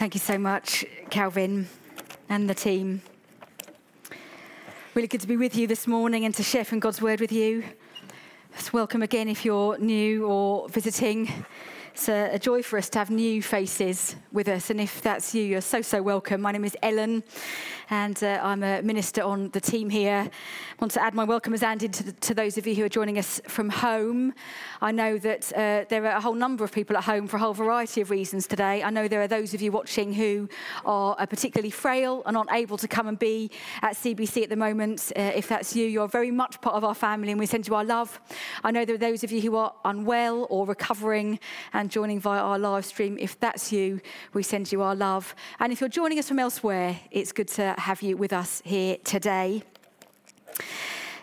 Thank you so much, Calvin and the team. Really good to be with you this morning and to share from God's word with you. Welcome again if you're new or visiting. It's a, a, joy for us to have new faces with us. And if that's you, you're so, so welcome. My name is Ellen, and uh, I'm a minister on the team here. I want to add my welcome as Andy to, to those of you who are joining us from home. I know that uh, there are a whole number of people at home for a whole variety of reasons today. I know there are those of you watching who are uh, particularly frail and aren't able to come and be at CBC at the moment. Uh, if that's you, you're very much part of our family, and we send you our love. I know there are those of you who are unwell or recovering and joining via our live stream. If that's you, we send you our love. And if you're joining us from elsewhere, it's good to have you with us here today.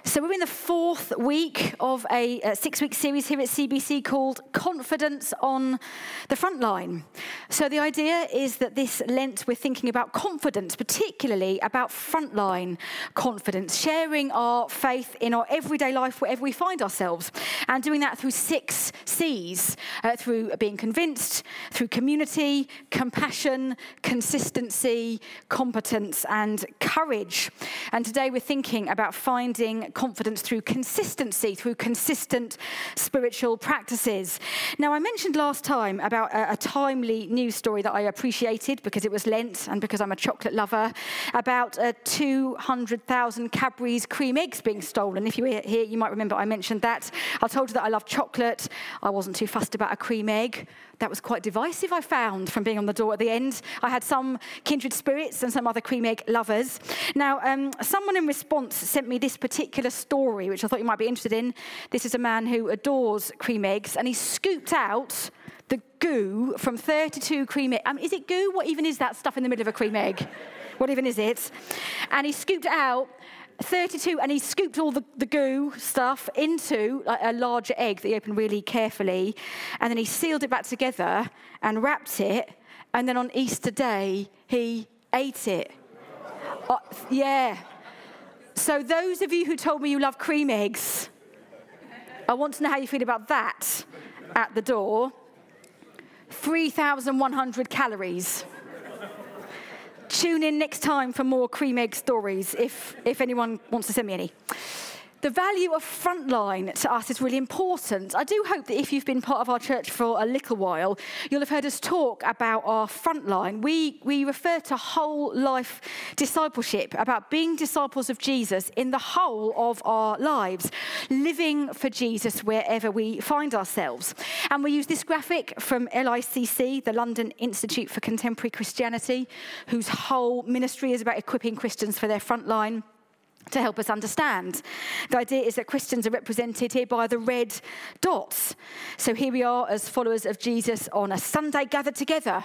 So, we're in the fourth week of a, a six week series here at CBC called Confidence on the Front Line. So, the idea is that this Lent we're thinking about confidence, particularly about frontline confidence, sharing our faith in our everyday life wherever we find ourselves, and doing that through six C's uh, through being convinced, through community, compassion, consistency, competence, and courage. And today we're thinking about finding confidence through consistency, through consistent spiritual practices. Now, I mentioned last time about a, a timely news story that I appreciated because it was Lent and because I'm a chocolate lover about uh, 200,000 Cadbury's cream eggs being stolen. If you were here, you might remember I mentioned that. I told you that I love chocolate. I wasn't too fussed about a cream egg. That was quite divisive, I found, from being on the door at the end. I had some kindred spirits and some other cream egg lovers. Now, um, someone in response sent me this particular story, which I thought you might be interested in. This is a man who adores cream eggs, and he scooped out the goo from 32 cream eggs. Um, is it goo? What even is that stuff in the middle of a cream egg? what even is it? And he scooped out 32, and he scooped all the, the goo stuff into a larger egg that he opened really carefully, and then he sealed it back together and wrapped it, and then on Easter Day, he ate it. Uh, yeah. So, those of you who told me you love cream eggs, I want to know how you feel about that at the door. 3,100 calories. Tune in next time for more cream egg stories if, if anyone wants to send me any. The value of frontline to us is really important. I do hope that if you've been part of our church for a little while, you'll have heard us talk about our frontline. We, we refer to whole life discipleship, about being disciples of Jesus in the whole of our lives, living for Jesus wherever we find ourselves. And we use this graphic from LICC, the London Institute for Contemporary Christianity, whose whole ministry is about equipping Christians for their frontline to help us understand. The idea is that Christians are represented here by the red dots. So here we are as followers of Jesus on a Sunday gathered together.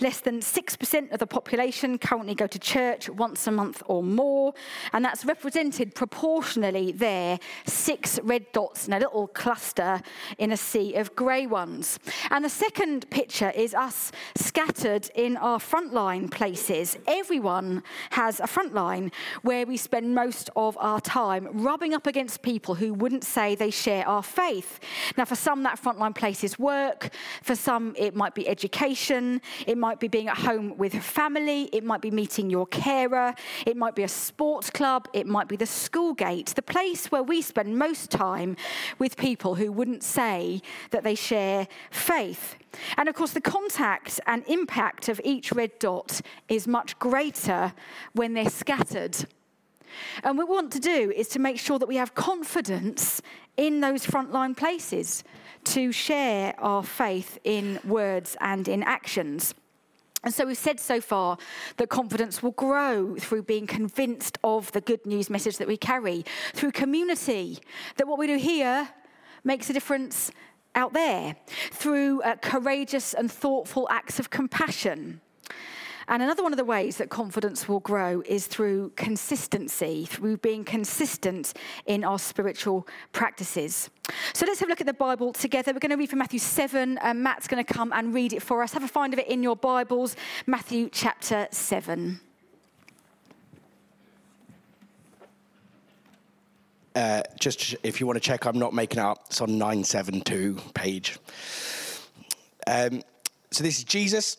Less than 6% of the population currently go to church once a month or more, and that's represented proportionally there, six red dots in a little cluster in a sea of grey ones. And the second picture is us scattered in our frontline places. Everyone has a frontline where we spend most most of our time rubbing up against people who wouldn't say they share our faith. Now, for some, that frontline place is work. For some, it might be education. It might be being at home with family. It might be meeting your carer. It might be a sports club. It might be the school gate, the place where we spend most time with people who wouldn't say that they share faith. And of course, the contact and impact of each red dot is much greater when they're scattered. And what we want to do is to make sure that we have confidence in those frontline places to share our faith in words and in actions. And so we've said so far that confidence will grow through being convinced of the good news message that we carry, through community, that what we do here makes a difference out there, through uh, courageous and thoughtful acts of compassion and another one of the ways that confidence will grow is through consistency, through being consistent in our spiritual practices. So let's have a look at the Bible together. We're going to read from Matthew 7. and Matt's going to come and read it for us. Have a find of it in your Bibles, Matthew chapter 7. Uh, just if you want to check, I'm not making it up. It's on 972 page. Um, so this is Jesus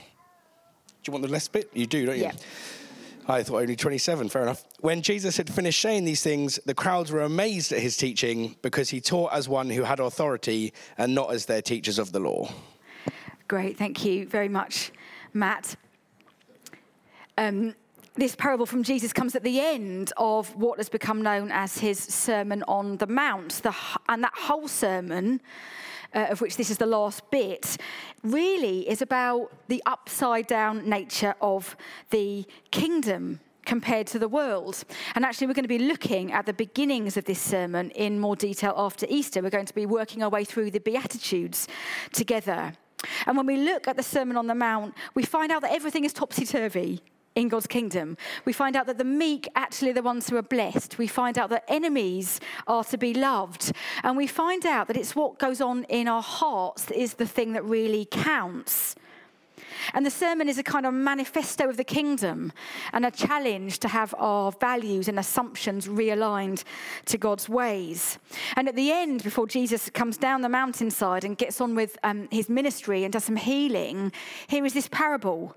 Do you want the last bit? You do, don't you? Yeah. I thought only 27, fair enough. When Jesus had finished saying these things, the crowds were amazed at his teaching because he taught as one who had authority and not as their teachers of the law. Great, thank you very much, Matt. Um, this parable from Jesus comes at the end of what has become known as his Sermon on the Mount. The, and that whole sermon, uh, of which this is the last bit, really is about the upside down nature of the kingdom compared to the world. And actually, we're going to be looking at the beginnings of this sermon in more detail after Easter. We're going to be working our way through the Beatitudes together. And when we look at the Sermon on the Mount, we find out that everything is topsy turvy in God's kingdom. We find out that the meek actually are the ones who are blessed. We find out that enemies are to be loved. And we find out that it's what goes on in our hearts that is the thing that really counts. And the sermon is a kind of manifesto of the kingdom and a challenge to have our values and assumptions realigned to God's ways. And at the end, before Jesus comes down the mountainside and gets on with um, his ministry and does some healing, here is this parable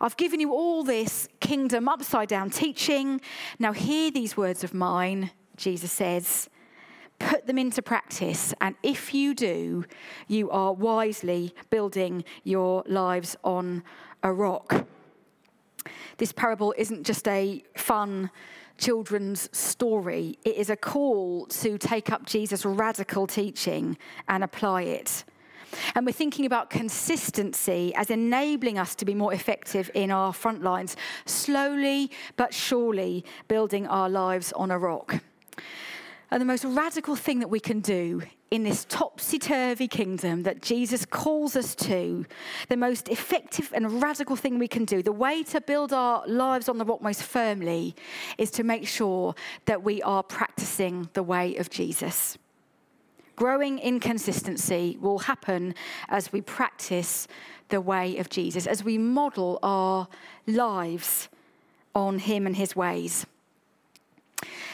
I've given you all this kingdom upside down teaching. Now, hear these words of mine, Jesus says. Put them into practice, and if you do, you are wisely building your lives on a rock. This parable isn't just a fun children's story, it is a call to take up Jesus' radical teaching and apply it. And we're thinking about consistency as enabling us to be more effective in our front lines, slowly but surely building our lives on a rock. And the most radical thing that we can do in this topsy turvy kingdom that Jesus calls us to, the most effective and radical thing we can do, the way to build our lives on the rock most firmly, is to make sure that we are practicing the way of Jesus. Growing inconsistency will happen as we practice the way of Jesus, as we model our lives on Him and His ways.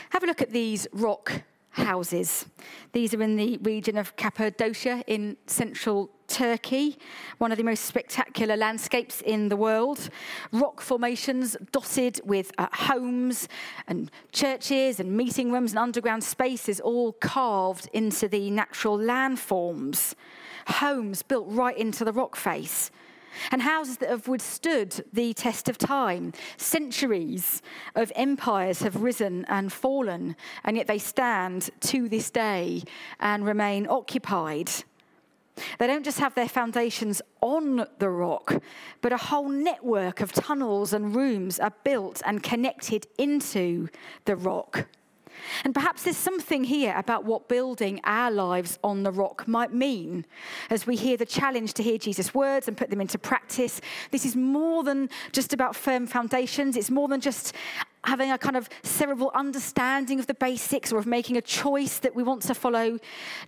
Have a look at these rock houses. These are in the region of Cappadocia in central Turkey, one of the most spectacular landscapes in the world. Rock formations dotted with uh, homes and churches and meeting rooms and underground spaces, all carved into the natural landforms. Homes built right into the rock face and houses that have withstood the test of time. Centuries of empires have risen and fallen, and yet they stand to this day and remain occupied. They don't just have their foundations on the rock, but a whole network of tunnels and rooms are built and connected into the rock. And perhaps there's something here about what building our lives on the rock might mean as we hear the challenge to hear Jesus' words and put them into practice. This is more than just about firm foundations, it's more than just having a kind of cerebral understanding of the basics or of making a choice that we want to follow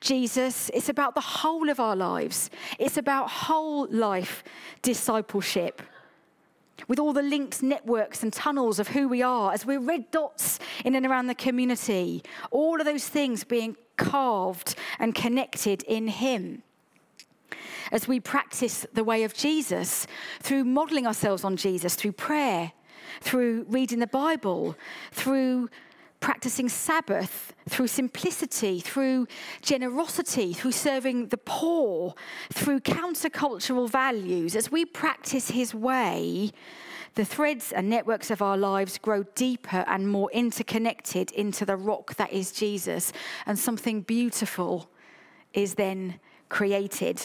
Jesus. It's about the whole of our lives, it's about whole life discipleship with all the links, networks and tunnels of who we are, as we're red dots in and around the community, all of those things being carved and connected in Him. As we practice the way of Jesus through modeling ourselves on Jesus, through prayer, through reading the Bible, through practicing Sabbath, through simplicity, through generosity, through serving the poor, through countercultural values, as we practice His way, the threads and networks of our lives grow deeper and more interconnected into the rock that is Jesus, and something beautiful is then created.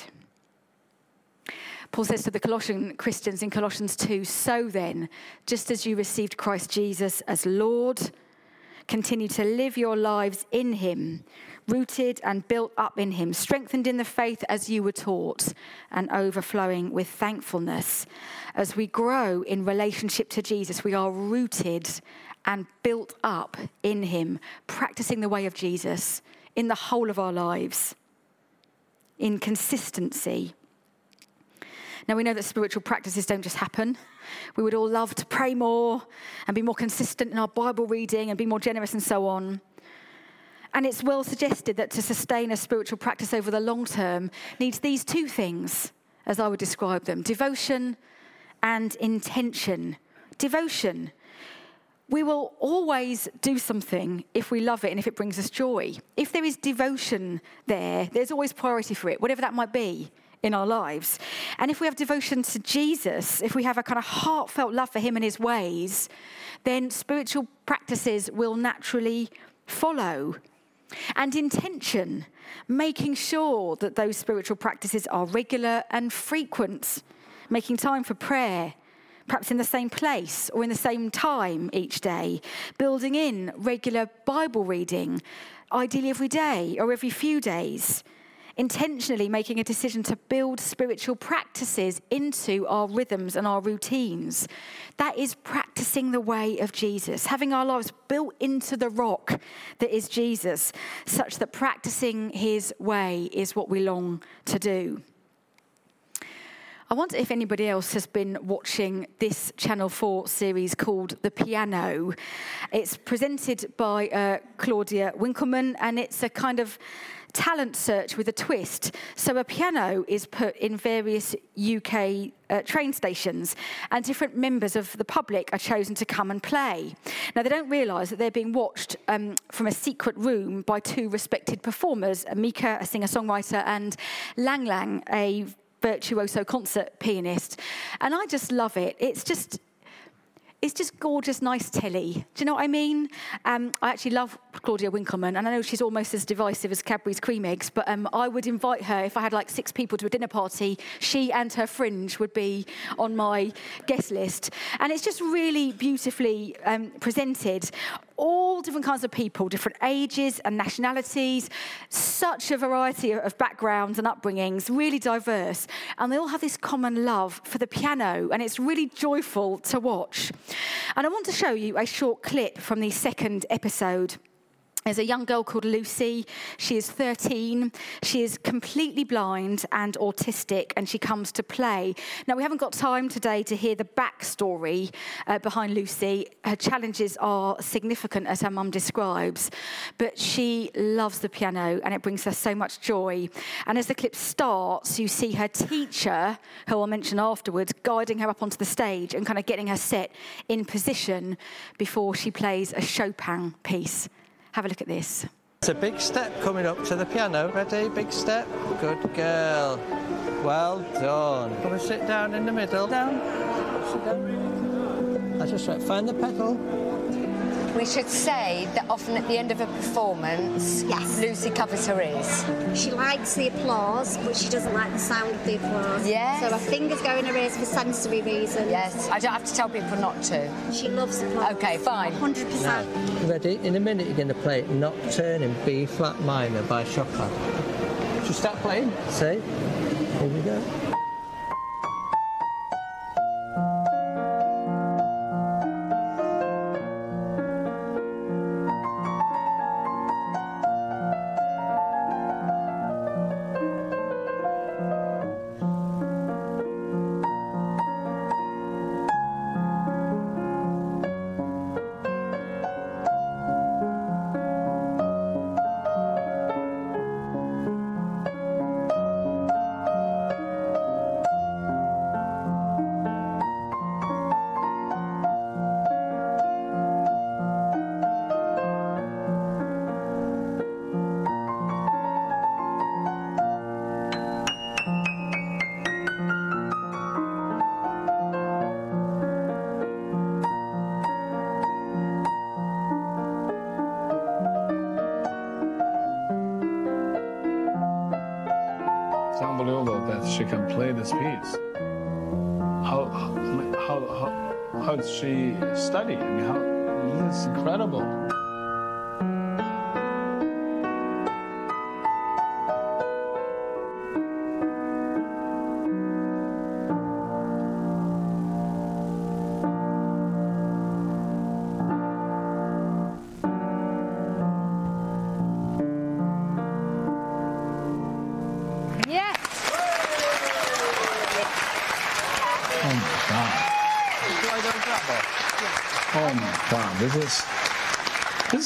Paul says to the Colossian Christians in Colossians 2 So then, just as you received Christ Jesus as Lord, Continue to live your lives in Him, rooted and built up in Him, strengthened in the faith as you were taught, and overflowing with thankfulness. As we grow in relationship to Jesus, we are rooted and built up in Him, practicing the way of Jesus in the whole of our lives, in consistency. Now, we know that spiritual practices don't just happen. We would all love to pray more and be more consistent in our Bible reading and be more generous and so on. And it's well suggested that to sustain a spiritual practice over the long term needs these two things, as I would describe them devotion and intention. Devotion. We will always do something if we love it and if it brings us joy. If there is devotion there, there's always priority for it, whatever that might be in our lives. And if we have devotion to Jesus, if we have a kind of heartfelt love for him and his ways, then spiritual practices will naturally follow. And intention, making sure that those spiritual practices are regular and frequent, making time for prayer, perhaps in the same place or in the same time each day, building in regular Bible reading, ideally every day or every few days intentionally making a decision to build spiritual practices into our rhythms and our routines. That is practicing the way of Jesus, having our lives built into the rock that is Jesus, such that practicing his way is what we long to do. I wonder if anybody else has been watching this Channel 4 series called The Piano. It's presented by uh, Claudia Winkleman, and it's a kind of talent search with a twist. So a piano is put in various UK uh, train stations, and different members of the public are chosen to come and play. Now, they don't realise that they're being watched um, from a secret room by two respected performers Mika, a singer songwriter, and Lang Lang, a virtuoso concert pianist. And I just love it. It's just it's just gorgeous, nice telly. Do you know what I mean? Um, I actually love Claudia Winkleman, and I know she's almost as divisive as Cadbury's cream eggs, but um, I would invite her if I had like six people to a dinner party. She and her fringe would be on my guest list. And it's just really beautifully um, presented all different kinds of people, different ages and nationalities, such a variety of backgrounds and upbringings, really diverse. And they all have this common love for the piano, and it's really joyful to watch. And I want to show you a short clip from the second episode. There's a young girl called Lucy. She is 13. She is completely blind and autistic, and she comes to play. Now, we haven't got time today to hear the backstory uh, behind Lucy. Her challenges are significant, as her mum describes, but she loves the piano and it brings her so much joy. And as the clip starts, you see her teacher, who I'll mention afterwards, guiding her up onto the stage and kind of getting her set in position before she plays a Chopin piece. Have a look at this. It's a big step coming up to the piano. Ready? Big step. Good girl. Well done. Come and sit down in the middle. Down. Sit down. That's just right. Find the pedal. We should say that often at the end of a performance, Yes. Lucy covers her ears. She likes the applause, but she doesn't like the sound of the applause. Yes. So her fingers go in her ears for sensory reasons. Yes, I don't have to tell people not to. She loves applause. Okay, fine. 100%. Ready? In a minute, you're going to play Nocturne in B flat minor by Chopin. Should start playing? See? Here we go. She can play this piece. How how how how does she study? I mean, how it's incredible.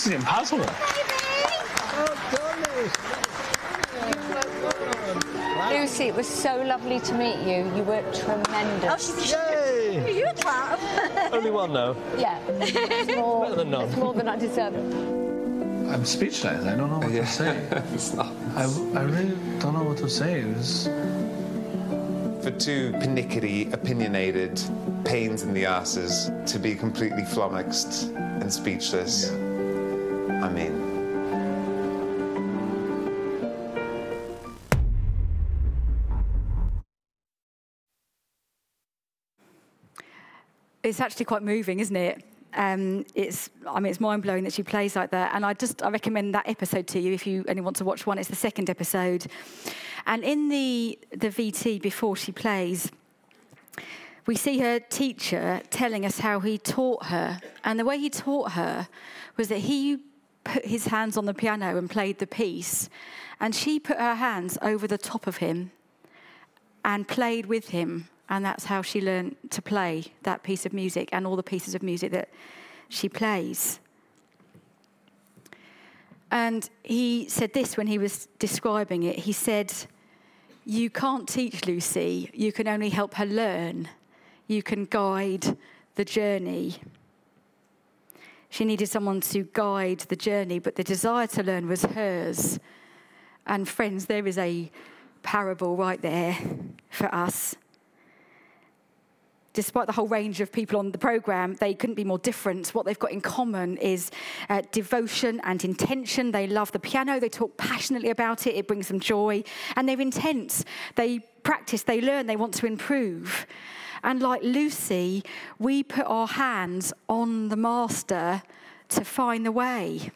This is impossible. Lucy, it was so lovely to meet you. You were tremendous. Oh, she's Yay! you clap. Only one though. yeah, it's more, Better than none. it's more than I deserve. I'm speechless. I don't know what to say. I, I really don't know what to say. It's, For two pernickety, opinionated pains in the asses to be completely flummoxed and speechless. I mean, It's actually quite moving, isn't it? Um, it's, I mean, it's mind blowing that she plays like that. And I just, I recommend that episode to you if you only want to watch one. It's the second episode. And in the, the VT before she plays, we see her teacher telling us how he taught her. And the way he taught her was that he put his hands on the piano and played the piece. And she put her hands over the top of him and played with him. And that's how she learned to play that piece of music and all the pieces of music that she plays. And he said this when he was describing it. He said, You can't teach Lucy, you can only help her learn. You can guide the journey. She needed someone to guide the journey, but the desire to learn was hers. And friends, there is a parable right there for us. Despite the whole range of people on the program, they couldn't be more different. What they've got in common is uh, devotion and intention. They love the piano, they talk passionately about it, it brings them joy, and they're intense. They practice, they learn, they want to improve. And like Lucy, we put our hands on the master to find the way.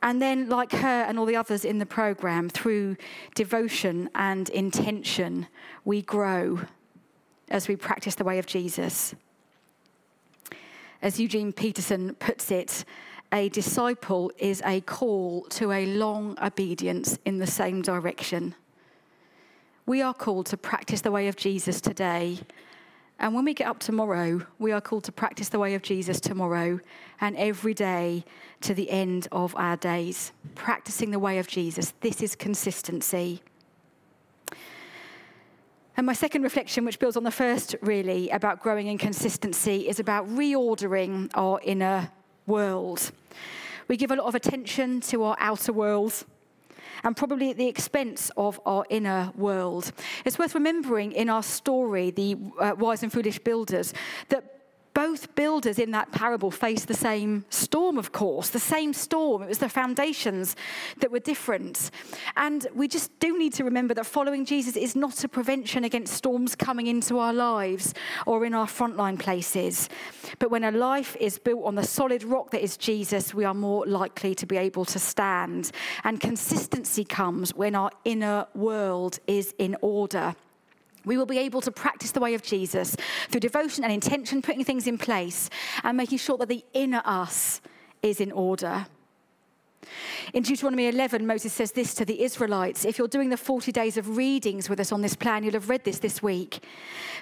And then, like her and all the others in the program, through devotion and intention, we grow as we practice the way of Jesus. As Eugene Peterson puts it, a disciple is a call to a long obedience in the same direction. We are called to practice the way of Jesus today. And when we get up tomorrow, we are called to practice the way of Jesus tomorrow and every day to the end of our days. Practicing the way of Jesus. This is consistency. And my second reflection, which builds on the first really about growing in consistency, is about reordering our inner world. We give a lot of attention to our outer world and probably at the expense of our inner world. It's worth remembering in our story, the uh, wise and foolish builders, that both builders in that parable faced the same storm, of course, the same storm. It was the foundations that were different. And we just do need to remember that following Jesus is not a prevention against storms coming into our lives or in our frontline places. But when a life is built on the solid rock that is Jesus, we are more likely to be able to stand. And consistency comes when our inner world is in order. We will be able to practice the way of Jesus through devotion and intention, putting things in place and making sure that the inner us is in order. In Deuteronomy 11, Moses says this to the Israelites. If you're doing the 40 days of readings with us on this plan, you'll have read this this week.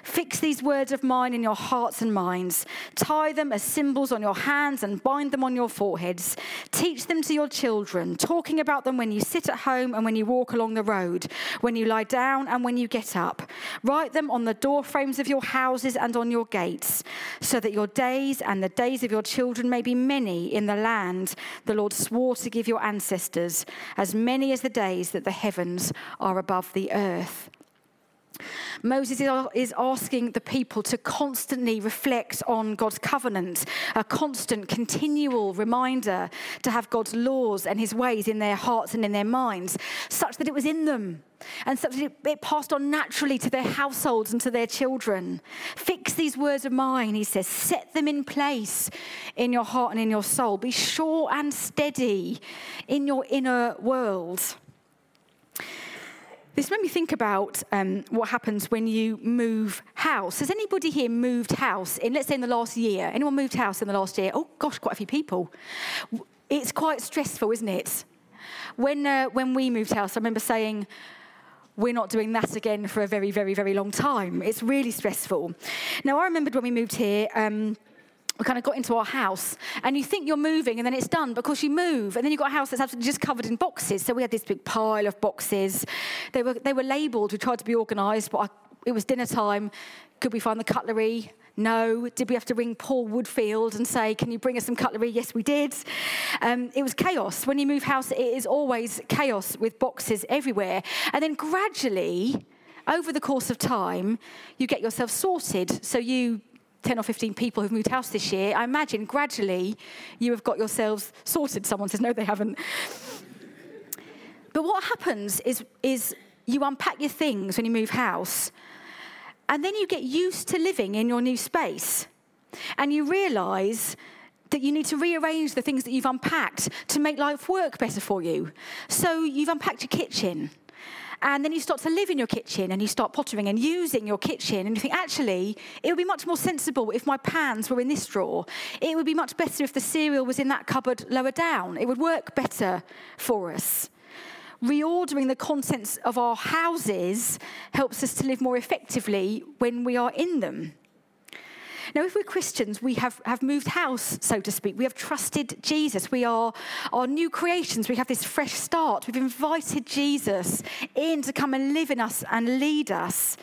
Fix these words of mine in your hearts and minds. Tie them as symbols on your hands and bind them on your foreheads. Teach them to your children, talking about them when you sit at home and when you walk along the road, when you lie down and when you get up. Write them on the door frames of your houses and on your gates, so that your days and the days of your children may be many in the land the Lord swore to give your ancestors, as many as the days that the heavens are above the earth. Moses is asking the people to constantly reflect on God's covenant, a constant, continual reminder to have God's laws and his ways in their hearts and in their minds, such that it was in them and such it passed on naturally to their households and to their children. Fix these words of mine, he says, set them in place in your heart and in your soul. Be sure and steady in your inner world. This made me think about um, what happens when you move house. Has anybody here moved house in, let's say, in the last year? Anyone moved house in the last year? Oh, gosh, quite a few people. It's quite stressful, isn't it? When, uh, when we moved house, I remember saying, we're not doing that again for a very, very, very long time. It's really stressful. Now, I remembered when we moved here. Um, we kind of got into our house, and you think you're moving, and then it's done because you move, and then you've got a house that's absolutely just covered in boxes. So we had this big pile of boxes. They were they were labelled. We tried to be organised, but I, it was dinner time. Could we find the cutlery? No. Did we have to ring Paul Woodfield and say, Can you bring us some cutlery? Yes, we did. Um, it was chaos. When you move house, it is always chaos with boxes everywhere. And then gradually, over the course of time, you get yourself sorted. So you 10 or 15 people who've moved house this year, I imagine gradually you have got yourselves sorted. Someone says, no, they haven't. But what happens is, is you unpack your things when you move house, and then you get used to living in your new space. And you realize that you need to rearrange the things that you've unpacked to make life work better for you. So you've unpacked your kitchen. And then you start to live in your kitchen and you start pottering and using your kitchen. And you think, actually, it would be much more sensible if my pans were in this drawer. It would be much better if the cereal was in that cupboard lower down. It would work better for us. Reordering the contents of our houses helps us to live more effectively when we are in them. Now, if we're Christians, we have, have moved house, so to speak. We have trusted Jesus. We are, are new creations. We have this fresh start. We've invited Jesus in to come and live in us and lead us.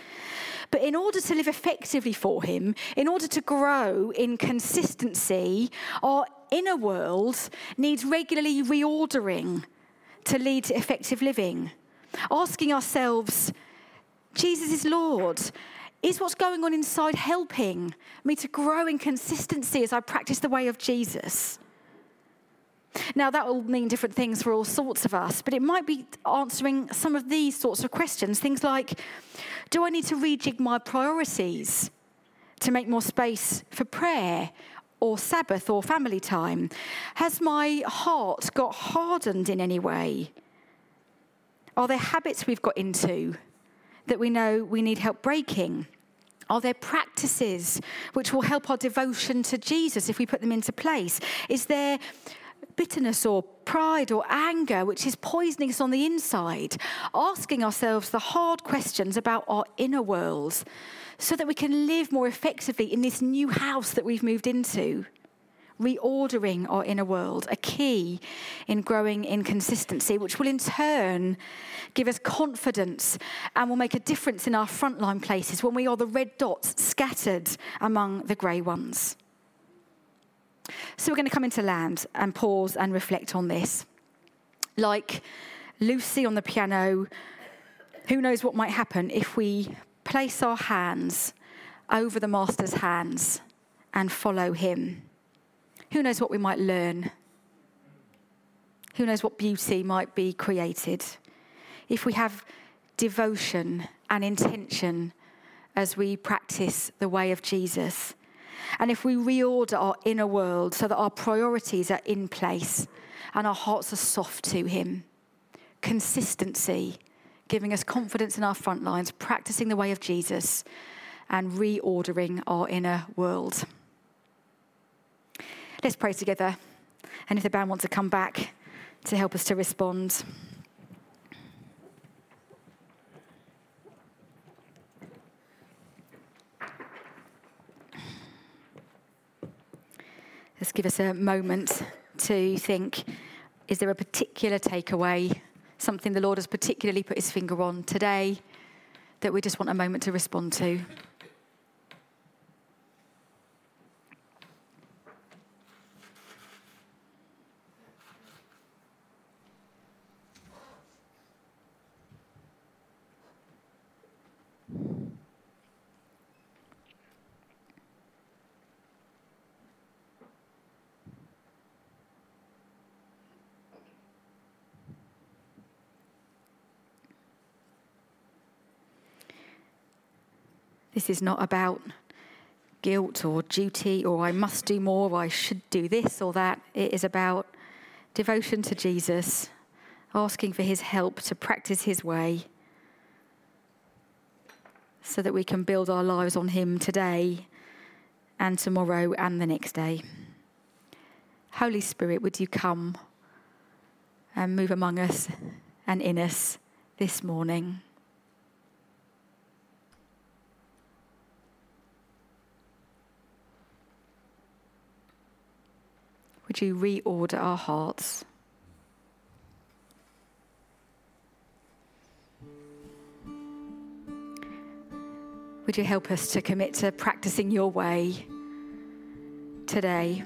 But in order to live effectively for Him, in order to grow in consistency, our inner world needs regularly reordering to lead to effective living. Asking ourselves, Jesus is Lord. Is what's going on inside helping me to grow in consistency as I practice the way of Jesus? Now, that will mean different things for all sorts of us, but it might be answering some of these sorts of questions. Things like Do I need to rejig my priorities to make more space for prayer or Sabbath or family time? Has my heart got hardened in any way? Are there habits we've got into that we know we need help breaking? Are there practices which will help our devotion to Jesus if we put them into place? Is there bitterness or pride or anger which is poisoning us on the inside? Asking ourselves the hard questions about our inner worlds so that we can live more effectively in this new house that we've moved into reordering our inner world, a key in growing in consistency, which will in turn give us confidence and will make a difference in our frontline places when we are the red dots scattered among the grey ones. So we're going to come into land and pause and reflect on this. Like Lucy on the piano, who knows what might happen if we place our hands over the Master's hands and follow him. Who knows what we might learn? Who knows what beauty might be created? If we have devotion and intention as we practice the way of Jesus, and if we reorder our inner world so that our priorities are in place and our hearts are soft to Him, consistency, giving us confidence in our front lines, practicing the way of Jesus, and reordering our inner world. Let's pray together. And if the band wants to come back to help us to respond. Let's give us a moment to think is there a particular takeaway, something the Lord has particularly put his finger on today that we just want a moment to respond to? This is not about guilt or duty or I must do more or I should do this or that. It is about devotion to Jesus, asking for his help to practice his way so that we can build our lives on him today and tomorrow and the next day. Holy Spirit, would you come and move among us and in us this morning? Would you reorder our hearts? Would you help us to commit to practicing your way today?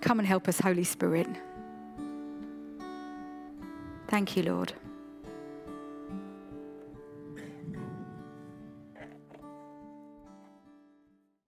Come and help us, Holy Spirit. Thank you, Lord.